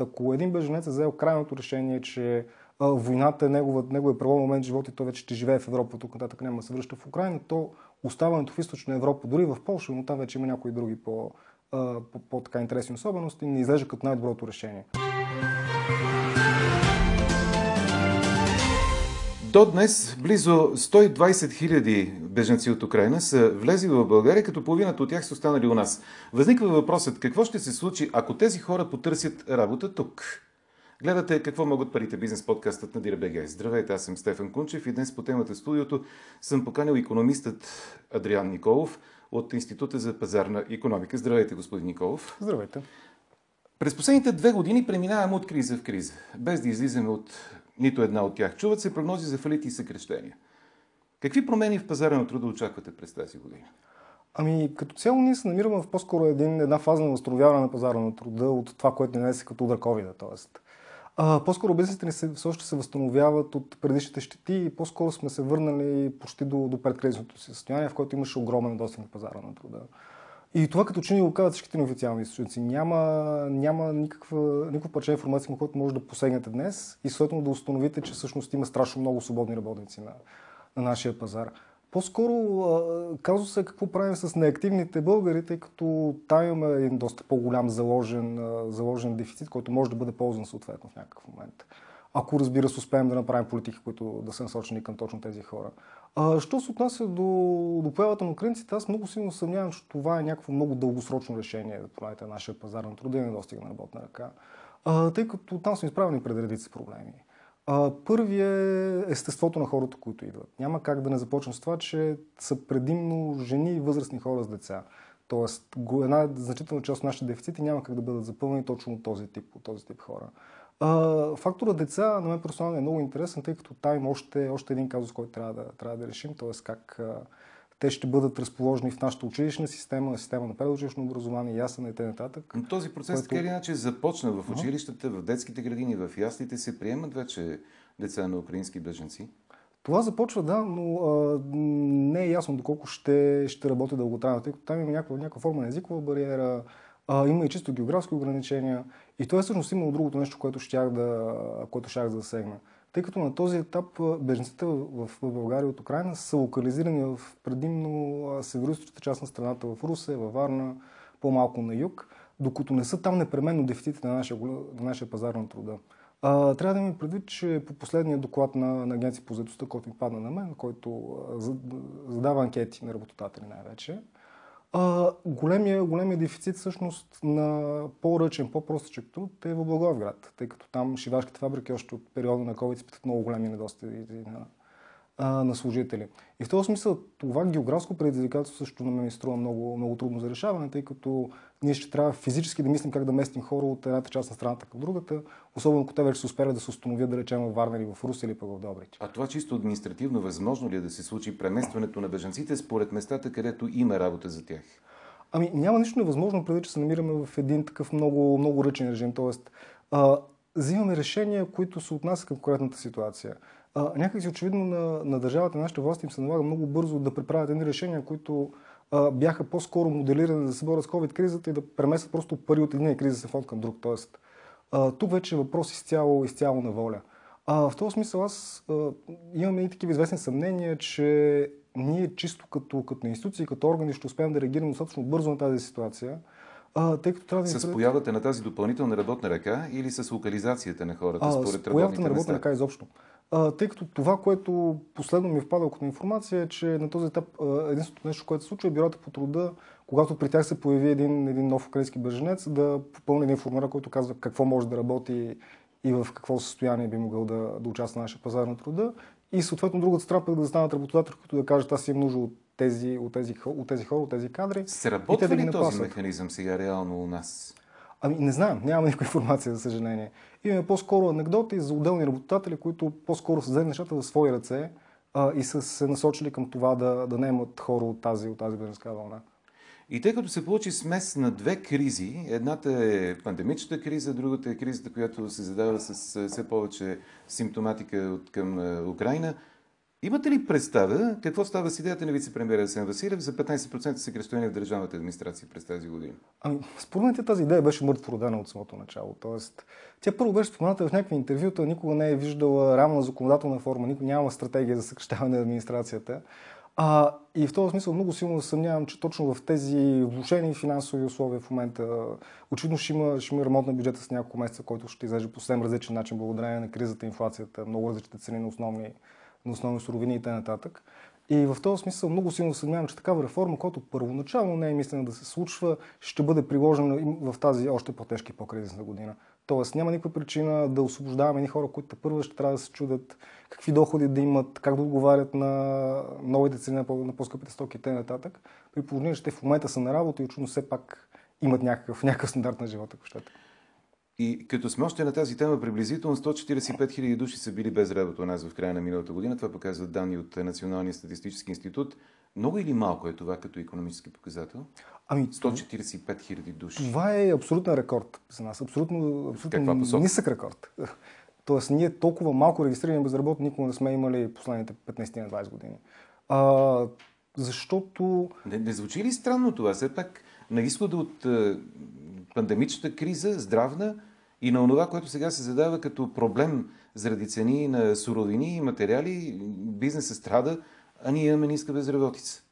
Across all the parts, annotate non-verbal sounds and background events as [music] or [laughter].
ако един беженец е взел крайното решение, че войната е негова, неговия правом момент в живота и той вече ще живее в Европа, тук нататък няма да се връща в Украина, то оставането в източна Европа, дори в Польша, но там вече има някои други по, по, по така интересни особености, не изглежда като най-доброто решение. До днес близо 120 хиляди беженци от Украина са влезли в България, като половината от тях са останали у нас. Възниква въпросът какво ще се случи, ако тези хора потърсят работа тук? Гледате какво могат парите бизнес подкастът на Дирабеге. Здравейте, аз съм Стефан Кунчев и днес по темата в студиото съм поканил економистът Адриан Николов от Института за пазарна економика. Здравейте, господин Николов. Здравейте. През последните две години преминаваме от криза в криза, без да излизаме от нито една от тях. Чуват се прогнози за фалити и съкрещения. Какви промени в пазара на труда очаквате през тази година? Ами, като цяло ние се намираме в по-скоро един, една фаза на възстановяване на пазара на труда от това, което не е като удар COVID. Тоест, а, по-скоро бизнесите ни се, все още се възстановяват от предишните щети и по-скоро сме се върнали почти до, до предкризисното си състояние, в което имаше огромен недостиг на пазара на труда. И това като че ни го казват всичките ни официални източници. Няма, няма никаква, никаква парче информация, на която може да посегнете днес и съответно да установите, че всъщност има страшно много свободни работници на, на нашия пазар. По-скоро казва се какво правим с неактивните българи, тъй като там имаме един доста по-голям заложен, заложен дефицит, който може да бъде ползван съответно в някакъв момент. Ако разбира се, успеем да направим политики, които да са насочени към точно тези хора. А, що се отнася до, до появата на украинците, аз много силно съмнявам, че това е някакво много дългосрочно решение да промените нашия пазар на труда и недостига на работна ръка. А, тъй като там сме изправени пред редици проблеми. Първият е естеството на хората, които идват. Няма как да не започнем с това, че са предимно жени и възрастни хора с деца. Тоест, една значителна част от нашите дефицити няма как да бъдат запълнени точно от този тип, от този тип хора. Фактора деца на мен персонално е много интересен, тъй като там има още, още един казус, който трябва да, трябва да решим, т.е. как те ще бъдат разположени в нашата училищна система, на система на предучилищно образование, ясен и т.н. Този процес което... така или иначе започна в училищата, в детските градини, в яслите се приемат вече деца на украински беженци? Това започва, да, но а, не е ясно доколко ще, ще работи дълготрайно, тъй като там има някаква, някаква форма на езикова бариера, а, има и чисто географски ограничения. И това е всъщност имало другото нещо, което щях да, което щях да засегна тъй като на този етап беженците в, България от Украина са локализирани в предимно северо част на страната, в Русе, във Варна, по-малко на юг, докато не са там непременно дефицитите на нашия, на нашия пазар на труда. А, трябва да ми предвид, че по последния доклад на, на Агенция по заедостта, който ми падна на мен, който задава анкети на работодатели най-вече, а, големия, големия дефицит всъщност на по-ръчен, по-простичък труд е в Благоевград, тъй като там шивашките фабрики още от периода на COVID изпитат много големи недостиги на, а, на служители. И в този смисъл това географско предизвикателство също на мен струва много, много трудно за решаване, тъй като ние ще трябва физически да мислим как да местим хора от едната част на страната към другата, особено ако те вече са успели да се установят, да речем, в Варна или в Рус или пък в Добрич. А това чисто административно възможно ли е да се случи преместването на бежанците според местата, където има работа за тях? Ами няма нищо невъзможно, преди че се намираме в един такъв много, много ръчен режим. Тоест, а, взимаме решения, които се отнасят към конкретната ситуация. А, някакси очевидно на, на държавата, на нашите власти им се налага много бързо да преправят едни решения, които а, бяха по-скоро моделирани да се борят с COVID-кризата и да преместят просто пари от един кризисен фонд към друг. Тоест, а, тук вече е въпрос изцяло, изцяло на воля. А, в този смисъл аз а, имаме и такива известни съмнения, че ние чисто като, като институции, като органи ще успеем да реагираме достатъчно бързо на тази ситуация, а, тъй като трябва да С появата на тази допълнителна работна ръка или с локализацията на хората а, според с появата на работна ръка изобщо. Тъй като това, което последно ми е впада като информация е, че на този етап единственото нещо, което се случва е бюрата по труда, когато при тях се появи един, един нов украински беженец, да попълни един формуляр, който казва какво може да работи и в какво състояние би могъл да, да участва на нашия пазар на труда. И съответно другата страна пък да станат работодатели, които да кажат аз имам нужда от тези, от тези, от тези хора, от тези кадри. Сработва да ли този механизъм сега реално у нас? Ами не знам, нямам никаква информация, за съжаление. Имаме по-скоро анекдоти за отделни работодатели, които по-скоро са взели нещата в свои ръце а, и са се насочили към това да, да имат хора от тази, от тази беженска вълна. И тъй като се получи смес на две кризи, едната е пандемичната криза, другата е кризата, която се задава с все повече симптоматика от към Украина, Имате ли представа какво става с идеята на вице-премьера Асен Василев за 15% съкрещение в държавната администрация през тази година? Ами, според мен тази идея беше мъртво родена от самото начало. Тоест, тя първо беше спомената в някакви интервюта, никога не е виждала рамна законодателна форма, никога няма стратегия за съкрещаване на администрацията. А, и в този смисъл много силно съмнявам, че точно в тези влушени финансови условия в момента, очевидно ще има, ще има ремонт на бюджета с няколко месеца, който ще излезе по съвсем различен начин, благодарение на кризата, инфлацията, много различните цени на основни, на основни суровини и т.н. И в този смисъл много силно съмнявам, че такава реформа, която първоначално не е мислена да се случва, ще бъде приложена в тази още по-тежка и по-кризисна година. Тоест няма никаква причина да освобождаваме ни хора, които първо ще трябва да се чудят какви доходи да имат, как да отговарят на новите цени на по-скъпите стоки и т.н. При положение, че те в момента са на работа и очудно все пак имат някакъв, някакъв стандарт на живота, ако щете. И като сме още на тази тема, приблизително 145 000 души са били без работа у нас в края на миналата година. Това показват данни от Националния статистически институт. Много или малко е това като економически показател? Ами, 145 хиляди души. Това е абсолютен рекорд за нас. Абсолютно, абсолютно нисък рекорд. [laughs] Тоест, ние толкова малко регистрирани безработни никога не сме имали последните 15 на 20 години. А, защото... Не, не звучи ли странно това? Все пак на изхода от пандемичната криза, здравна и на това, което сега се задава като проблем заради цени на суровини и материали, бизнесът страда, а ние имаме ниска безработица.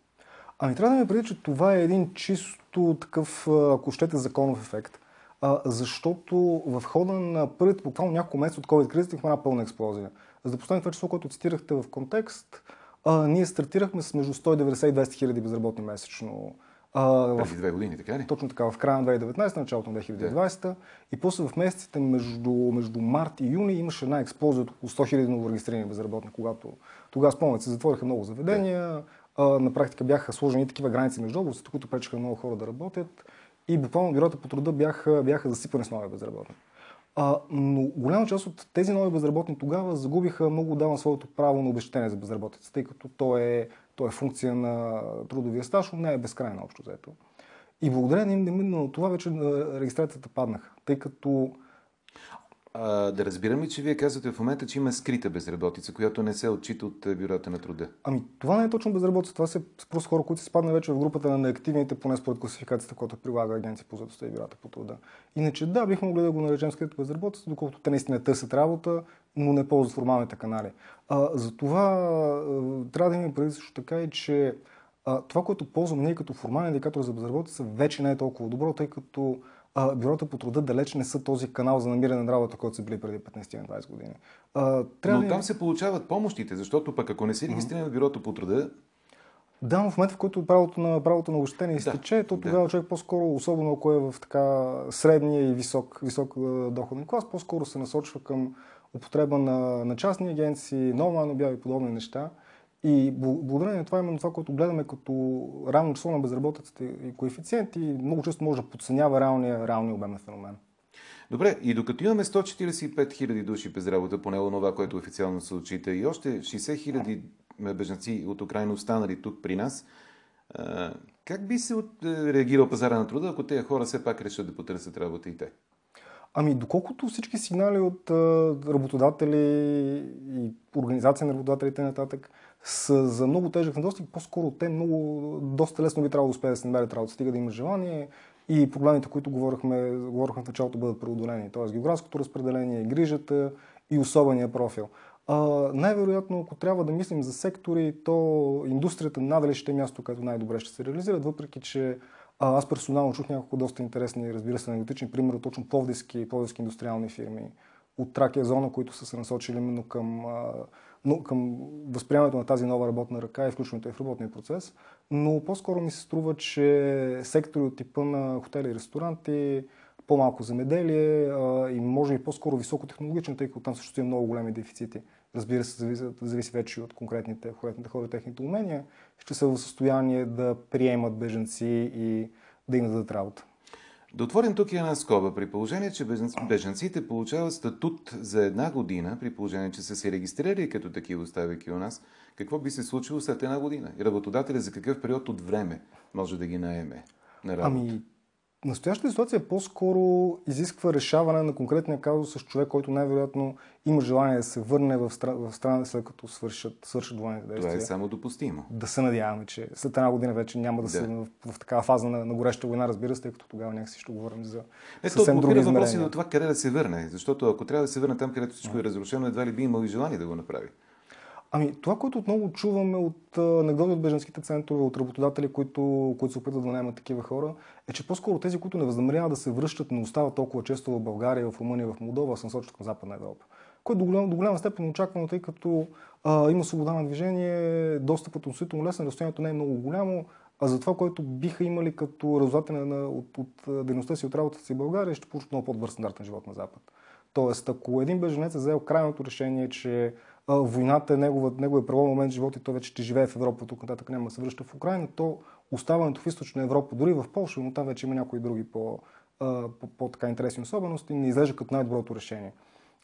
Ами трябва да ми преди, че това е един чисто такъв, ако щете, законов ефект. А, защото в хода на първите буквално няколко месеца от COVID-кризата имахме една пълна експлозия. За да поставим това число, което цитирахте в контекст, а, ние стартирахме с между 190 и 200 хиляди безработни месечно. А, Преди две години, така ли? Точно така, в края на 2019, началото на 2020. Да. И после в месеците между, между март и юни имаше една експлозия от около 100 хиляди новорегистрирани безработни, когато тогава спомняте се затвориха много заведения, да на практика бяха сложени такива граници между областите, които пречеха много хора да работят и буквално бюрата по труда бяха, бяха засипани с нови безработни. А, но голяма част от тези нови безработни тогава загубиха много отдавна своето право на обещание за безработица, тъй като то е, то е функция на трудовия стаж, но не е безкрайно общо взето. И благодарение на това вече регистрацията паднаха, тъй като а, да разбирам ли, че вие казвате в момента, че има скрита безработица, която не се отчита от бюрата на труда? Ами, това не е точно безработица. Това са просто хора, които се спадна вече в групата на неактивните, поне според класификацията, която прилага Агенция по заедостта и бюрата по труда. Иначе да, бихме могли да го наречем скрита безработица, доколкото те наистина търсят работа, но не ползват формалните канали. А, затова а, трябва да имаме преди също така и, че а, това, което ползваме ние като формален индикатор за безработица, вече не е толкова добро, тъй като а, бюрото по труда далеч не са този канал за намиране на работа, който са били преди 15-20 години. А, трябва Но там се получават помощите, защото пък ако не си регистриран в бюрото по труда, да, в момента, в който правото на, правото на обещание изтече, да, то тогава да. човек по-скоро, особено ако е в така средния и висок, висок доходен клас, по-скоро се насочва към употреба на, на частни агенции, ново обяви и подобни неща. И благодарение на това, именно това, което гледаме като равно число на безработицата и коефициенти, много често може да подценява реалния, реалния обем на феномен. Добре, и докато имаме 145 хиляди души без работа, поне това, което официално се отчита, и още 60 хиляди бежанци от Украина останали тук при нас, как би се реагирал пазара на труда, ако тези хора все пак решат да потърсят работа и те? Ами, доколкото всички сигнали от работодатели и организация на работодателите нататък са за много тежък недостиг, по-скоро те много, доста лесно би трябвало да успеят да се намерят работа, стига да има желание и проблемите, които говорихме, говорихме в началото, бъдат преодолени. Т.е. географското разпределение, грижата и особения профил. А, най-вероятно, ако трябва да мислим за сектори, то индустрията надали ще е място, където най-добре ще се реализират, въпреки че аз персонално чух няколко доста интересни, разбира се, анекдотични примери, точно пловдивски, пловдивски индустриални фирми от Тракия зона, които са се насочили именно към но към възприемането на тази нова работна ръка и включването в работния процес. Но по-скоро ми се струва, че сектори от типа на хотели и ресторанти, по-малко земеделие и може и по-скоро високотехнологични, тъй като там също има много големи дефицити. Разбира се, зависи, зависи вече от конкретните, конкретните хора и техните умения, ще са в състояние да приемат беженци и да им дадат работа. Да отворим тук и една скоба. При положение, че беженците получават статут за една година, при положение, че са се регистрирали като такива, оставяйки у нас, какво би се случило след една година? И работодателя за какъв период от време може да ги наеме на работа? Ами, Настоящата ситуация по-скоро изисква решаване на конкретния казус с човек, който най-вероятно има желание да се върне в, стра... в страна след като свършат, свършат военните действия. Това е само допустимо. Да се надяваме, че след една година вече няма да, да. се в, в такава фаза на, на гореща война, разбира се, тъй като тогава някакси ще говорим за е, съвсем други въпроси до това къде да се върне. Защото ако трябва да се върне там, където всичко е разрушено, едва ли би имал и желание да го направи. Ами, това, което отново чуваме от анекдоти от беженските центрове, от работодатели, които, които се опитват да наемат такива хора, е, че по-скоро тези, които не възнамеряват да се връщат, не остават толкова често в България, в Румъния, в Молдова, се насочат към Западна Европа. Което до голяма, до голяма степен е очаквано, тъй като а, има свобода на движение, достъпът относително лесен, разстоянието не е много голямо, а за това, което биха имали като резултат на, от, от, дейността си, от работата си в България, ще получат много по-добър стандарт на живот на Запад. Тоест, ако един беженец е взел крайното решение, че а, войната е негова, неговия прелом момент в живота и той вече ще живее в Европа, тук нататък няма да се връща в Украина, то оставането в източна Европа, дори в Польша, но там вече има някои други по, по, така интересни особености, не изглежда като най-доброто решение.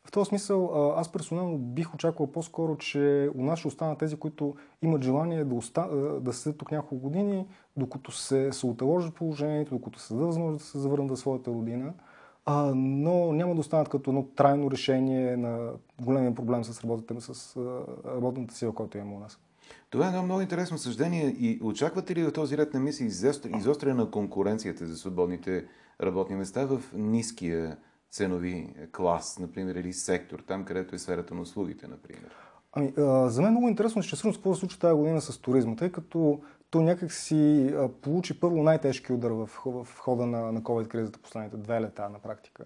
В този смисъл, аз персонално бих очаквал по-скоро, че у нас ще останат тези, които имат желание да, оста... да седят тук няколко години, докато се, се оталожи положението, докато се даде възможност да се завърнат в своята родина а, но няма да останат като едно трайно решение на големия проблем с, работата, с работната сила, който има у нас. Това е едно много интересно съждение и очаквате ли в този ред на мисли изостряне на конкуренцията за свободните работни места в ниския ценови клас, например, или сектор, там където е сферата на услугите, например? Ами, а, за мен е много интересно ще се какво се случи тази година с туризма, тъй като то някак си получи първо най-тежки удар в, в хода на, на COVID-кризата последните две лета на практика.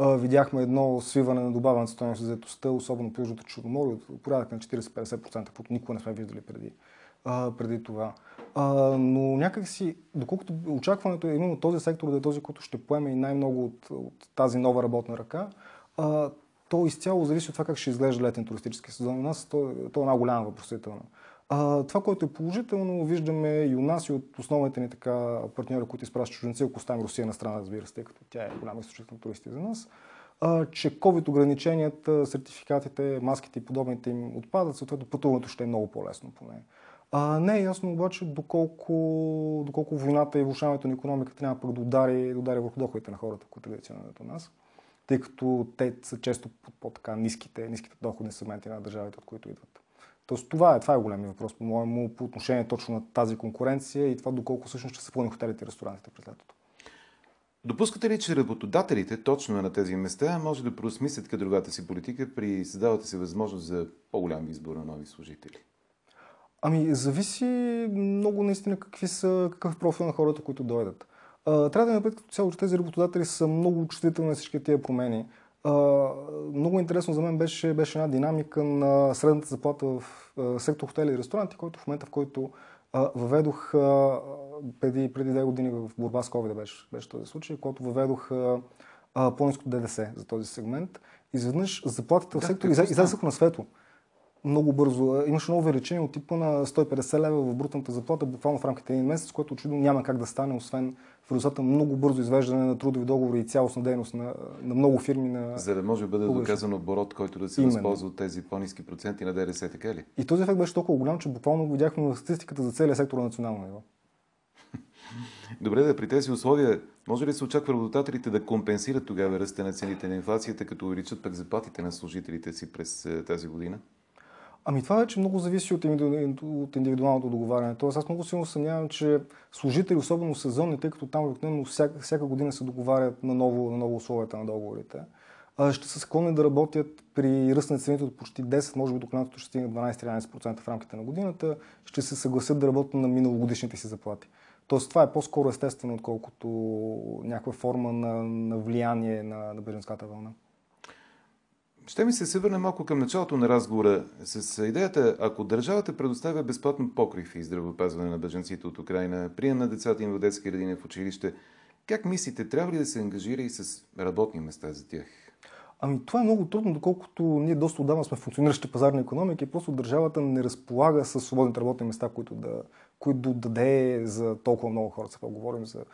Видяхме едно свиване на добавената стоеност за заетостта, особено по Южното Черноморие, от порядък на 40-50%, които никога не сме виждали преди, преди това. Но някак си, доколкото очакването е именно този сектор да е този, който ще поеме и най-много от, от тази нова работна ръка, то изцяло зависи от това как ще изглежда летен туристически сезон. У нас то, то е една голяма въпросителна. А, това, което е положително, виждаме и у нас и от основните ни така партньори, които изпращат чужденци, ако оставим Русия на страна, разбира се, тъй като тя е голям източник на туристи за нас, а, че COVID ограниченията, сертификатите, маските и подобните им отпадат, съответно пътуването ще е много по-лесно поне. А, не е ясно обаче доколко, доколко войната и влушаването на економиката няма пък да удари, да удари върху доходите на хората, които традиционно у нас, тъй като те са често по-така ниските, ниските доходни сегменти на държавите, от които идват. Тоест, това е, това е големия въпрос, по-моему, по отношение точно на тази конкуренция и това доколко всъщност ще се пълни хотелите и ресторантите през лятото. Допускате ли, че работодателите точно на тези места може да просмислят кадровата си политика при създавате се възможност за по-голям избор на нови служители? Ами, зависи много наистина какви са, какъв профил на хората, които дойдат. трябва да имаме като цяло, че тези работодатели са много чувствителни на всички тия промени много интересно за мен беше, беше една динамика на средната заплата в сектор хотели и ресторанти, който в момента, в който въведох преди, преди две години в борба с COVID беше, беше този случай, когато въведох по-низко ДДС за този сегмент. Изведнъж заплатите в сектора излязаха на свето много бързо. Имаше ново увеличение от типа на 150 лева в брутната заплата, буквално в рамките на един месец, което очевидно няма как да стане, освен в резултата много бързо извеждане на трудови договори и цялостна дейност на, на много фирми. На... За да може да бъде доказан оборот, който да се възползва от тези по-низки проценти на ДДС, така ли? И този ефект беше толкова голям, че буквално го видяхме в статистиката за целия сектор на национално ниво. [laughs] Добре, да при тези условия може ли се очаква работодателите да компенсират тогава ръста на цените на инфлацията, като увеличат пък заплатите на служителите си през е, тази година? Ами това вече много зависи от, от индивидуалното договаряне. Тоест аз много силно съмнявам, че служители, особено сезонни, тъй като там обикновено всяка, всяка година се договарят на ново, на ново условията на договорите, ще са склонни да работят при ръст на цените от почти 10, може би до клиентото ще стигне 12-13% в рамките на годината, ще се съгласят да работят на миналогодишните си заплати. Тоест това е по-скоро естествено, отколкото някаква форма на, на влияние на, на беженската вълна. Ще ми се се върне малко към началото на разговора с идеята, ако държавата предоставя безплатно покрив и здравеопазване на бъженците от Украина, прием на децата им в детски градини в училище, как мислите, трябва ли да се ангажира и с работни места за тях? Ами това е много трудно, доколкото ние доста отдавна сме функциониращи пазарна економика и просто държавата не разполага с свободните работни места, които да, които да даде за толкова много хора. Сега говорим за...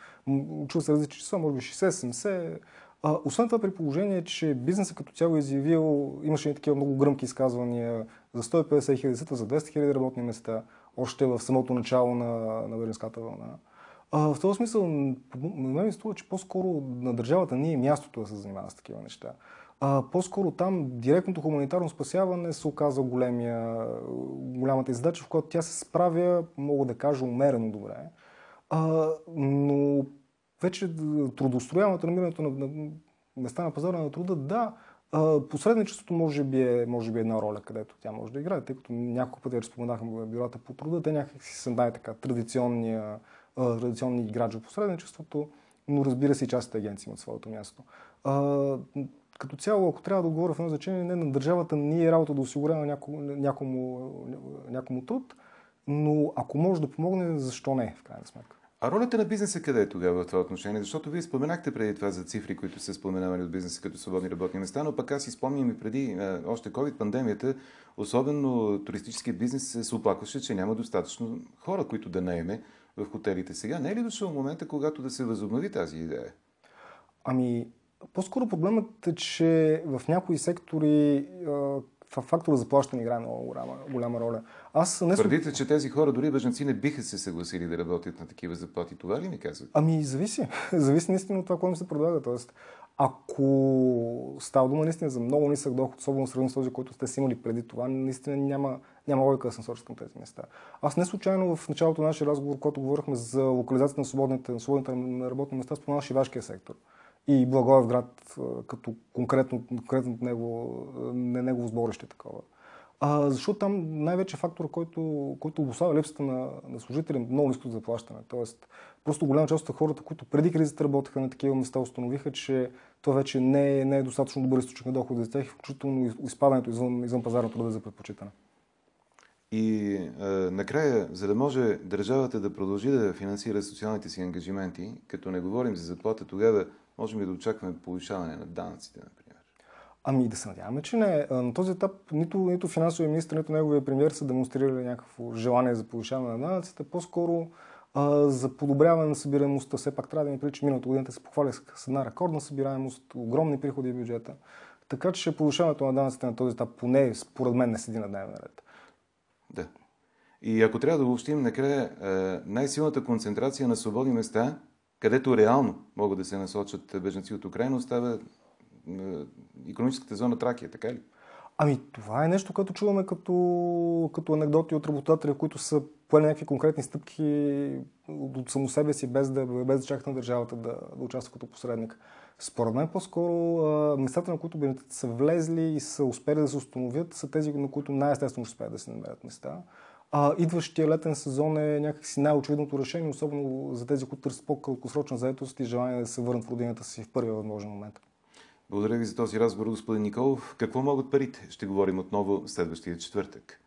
Чува се различни числа, може би 60-70 а, освен това, при положение, че бизнесът като цяло е изявил, имаше и такива много гръмки изказвания за 150 хиляди за 200 хиляди работни места, още в самото начало на, на Берлинската вълна. А, в този смисъл, на мен ми струва, че по-скоро на държавата не е мястото да се занимава с такива неща. А, по-скоро там директното хуманитарно спасяване се оказа големия, голямата задача, в която тя се справя, мога да кажа, умерено добре. А, но вече трудострояването, намирането на, на места на пазара на труда, да, посредничеството може би, е, може би е една роля, където тя може да играе, тъй като няколко пъти споменахме бюрата по труда, те някакси са най-така традиционния, традиционни играч в посредничеството, но разбира се и частните агенции имат своето място. А, като цяло, ако трябва да отговоря в едно значение, не на държавата не е работа да осигурява някому, някому, някому труд, но ако може да помогне, защо не, в крайна сметка. А ролята на бизнеса къде е тогава в това отношение? Защото вие споменахте преди това за цифри, които са споменавани от бизнеса като свободни работни места, но пък аз си спомням и преди още COVID-пандемията, особено туристическият бизнес се оплакваше, че няма достатъчно хора, които да наеме в хотелите. Сега не е ли дошъл момента, когато да се възобнови тази идея? Ами, по-скоро проблемът е, че в някои сектори фактора за плащане играе много голяма, голяма роля. Аз не Твърдите, че тези хора, дори бежанци, не биха се съгласили да работят на такива заплати. Това ли ми казвате? Ами, зависи. [laughs] зависи наистина от това, което се предлага. Тоест, ако става дума наистина за много нисък доход, особено сравнено с този, който сте си имали преди това, наистина няма, няма логика да се насочат към тези места. Аз не случайно в началото на нашия разговор, когато говорихме за локализацията на свободните, на свободните работни места, споменах шивашкия сектор и Благоевград като конкретно, конкретно него, не негово сборище такова. А, защото там най-вече фактор, който, който обославя липсата на, на служители, много ниското заплащане. Тоест, просто голяма част от хората, които преди кризата работеха на такива места, установиха, че това вече не е, не е достатъчно добър източник на доходи за тях, включително изпадането извън, извън пазарна труда за предпочитане. И е, накрая, за да може държавата да продължи да финансира социалните си ангажименти, като не говорим за заплата, тогава можем ли да очакваме повишаване на данъците, например? Ами да се надяваме, че не. На този етап нито, нито финансовия министр, нито неговия премьер са демонстрирали някакво желание за повишаване на данъците. По-скоро а, за подобряване на събираемостта. Все пак трябва да ми прилича миналата година се похваля с една рекордна събираемост, огромни приходи в бюджета. Така че повишаването на данъците на този етап поне според мен не седи на дневен ред. Да. И ако трябва да обобщим накрая, най-силната концентрация на свободни места където реално могат да се насочат беженци от Украина, остава економическата зона Тракия, така ли? Ами, това е нещо, което чуваме като, като анекдоти от работодателя, които са поели някакви конкретни стъпки от само себе си, без да, без да чакат на държавата да, да участва като посредник. Според мен по-скоро местата, на които бежанците са влезли и са успели да се установят, са тези, на които най-естествено ще успеят да се намерят места. А, идващия летен сезон е някакси най-очевидното решение, особено за тези, които търсят по-краткосрочна заетост и желание да се върнат в родината си в първия възможен момент. Благодаря ви за този разговор, господин Николов. Какво могат парите? Ще говорим отново следващия четвъртък.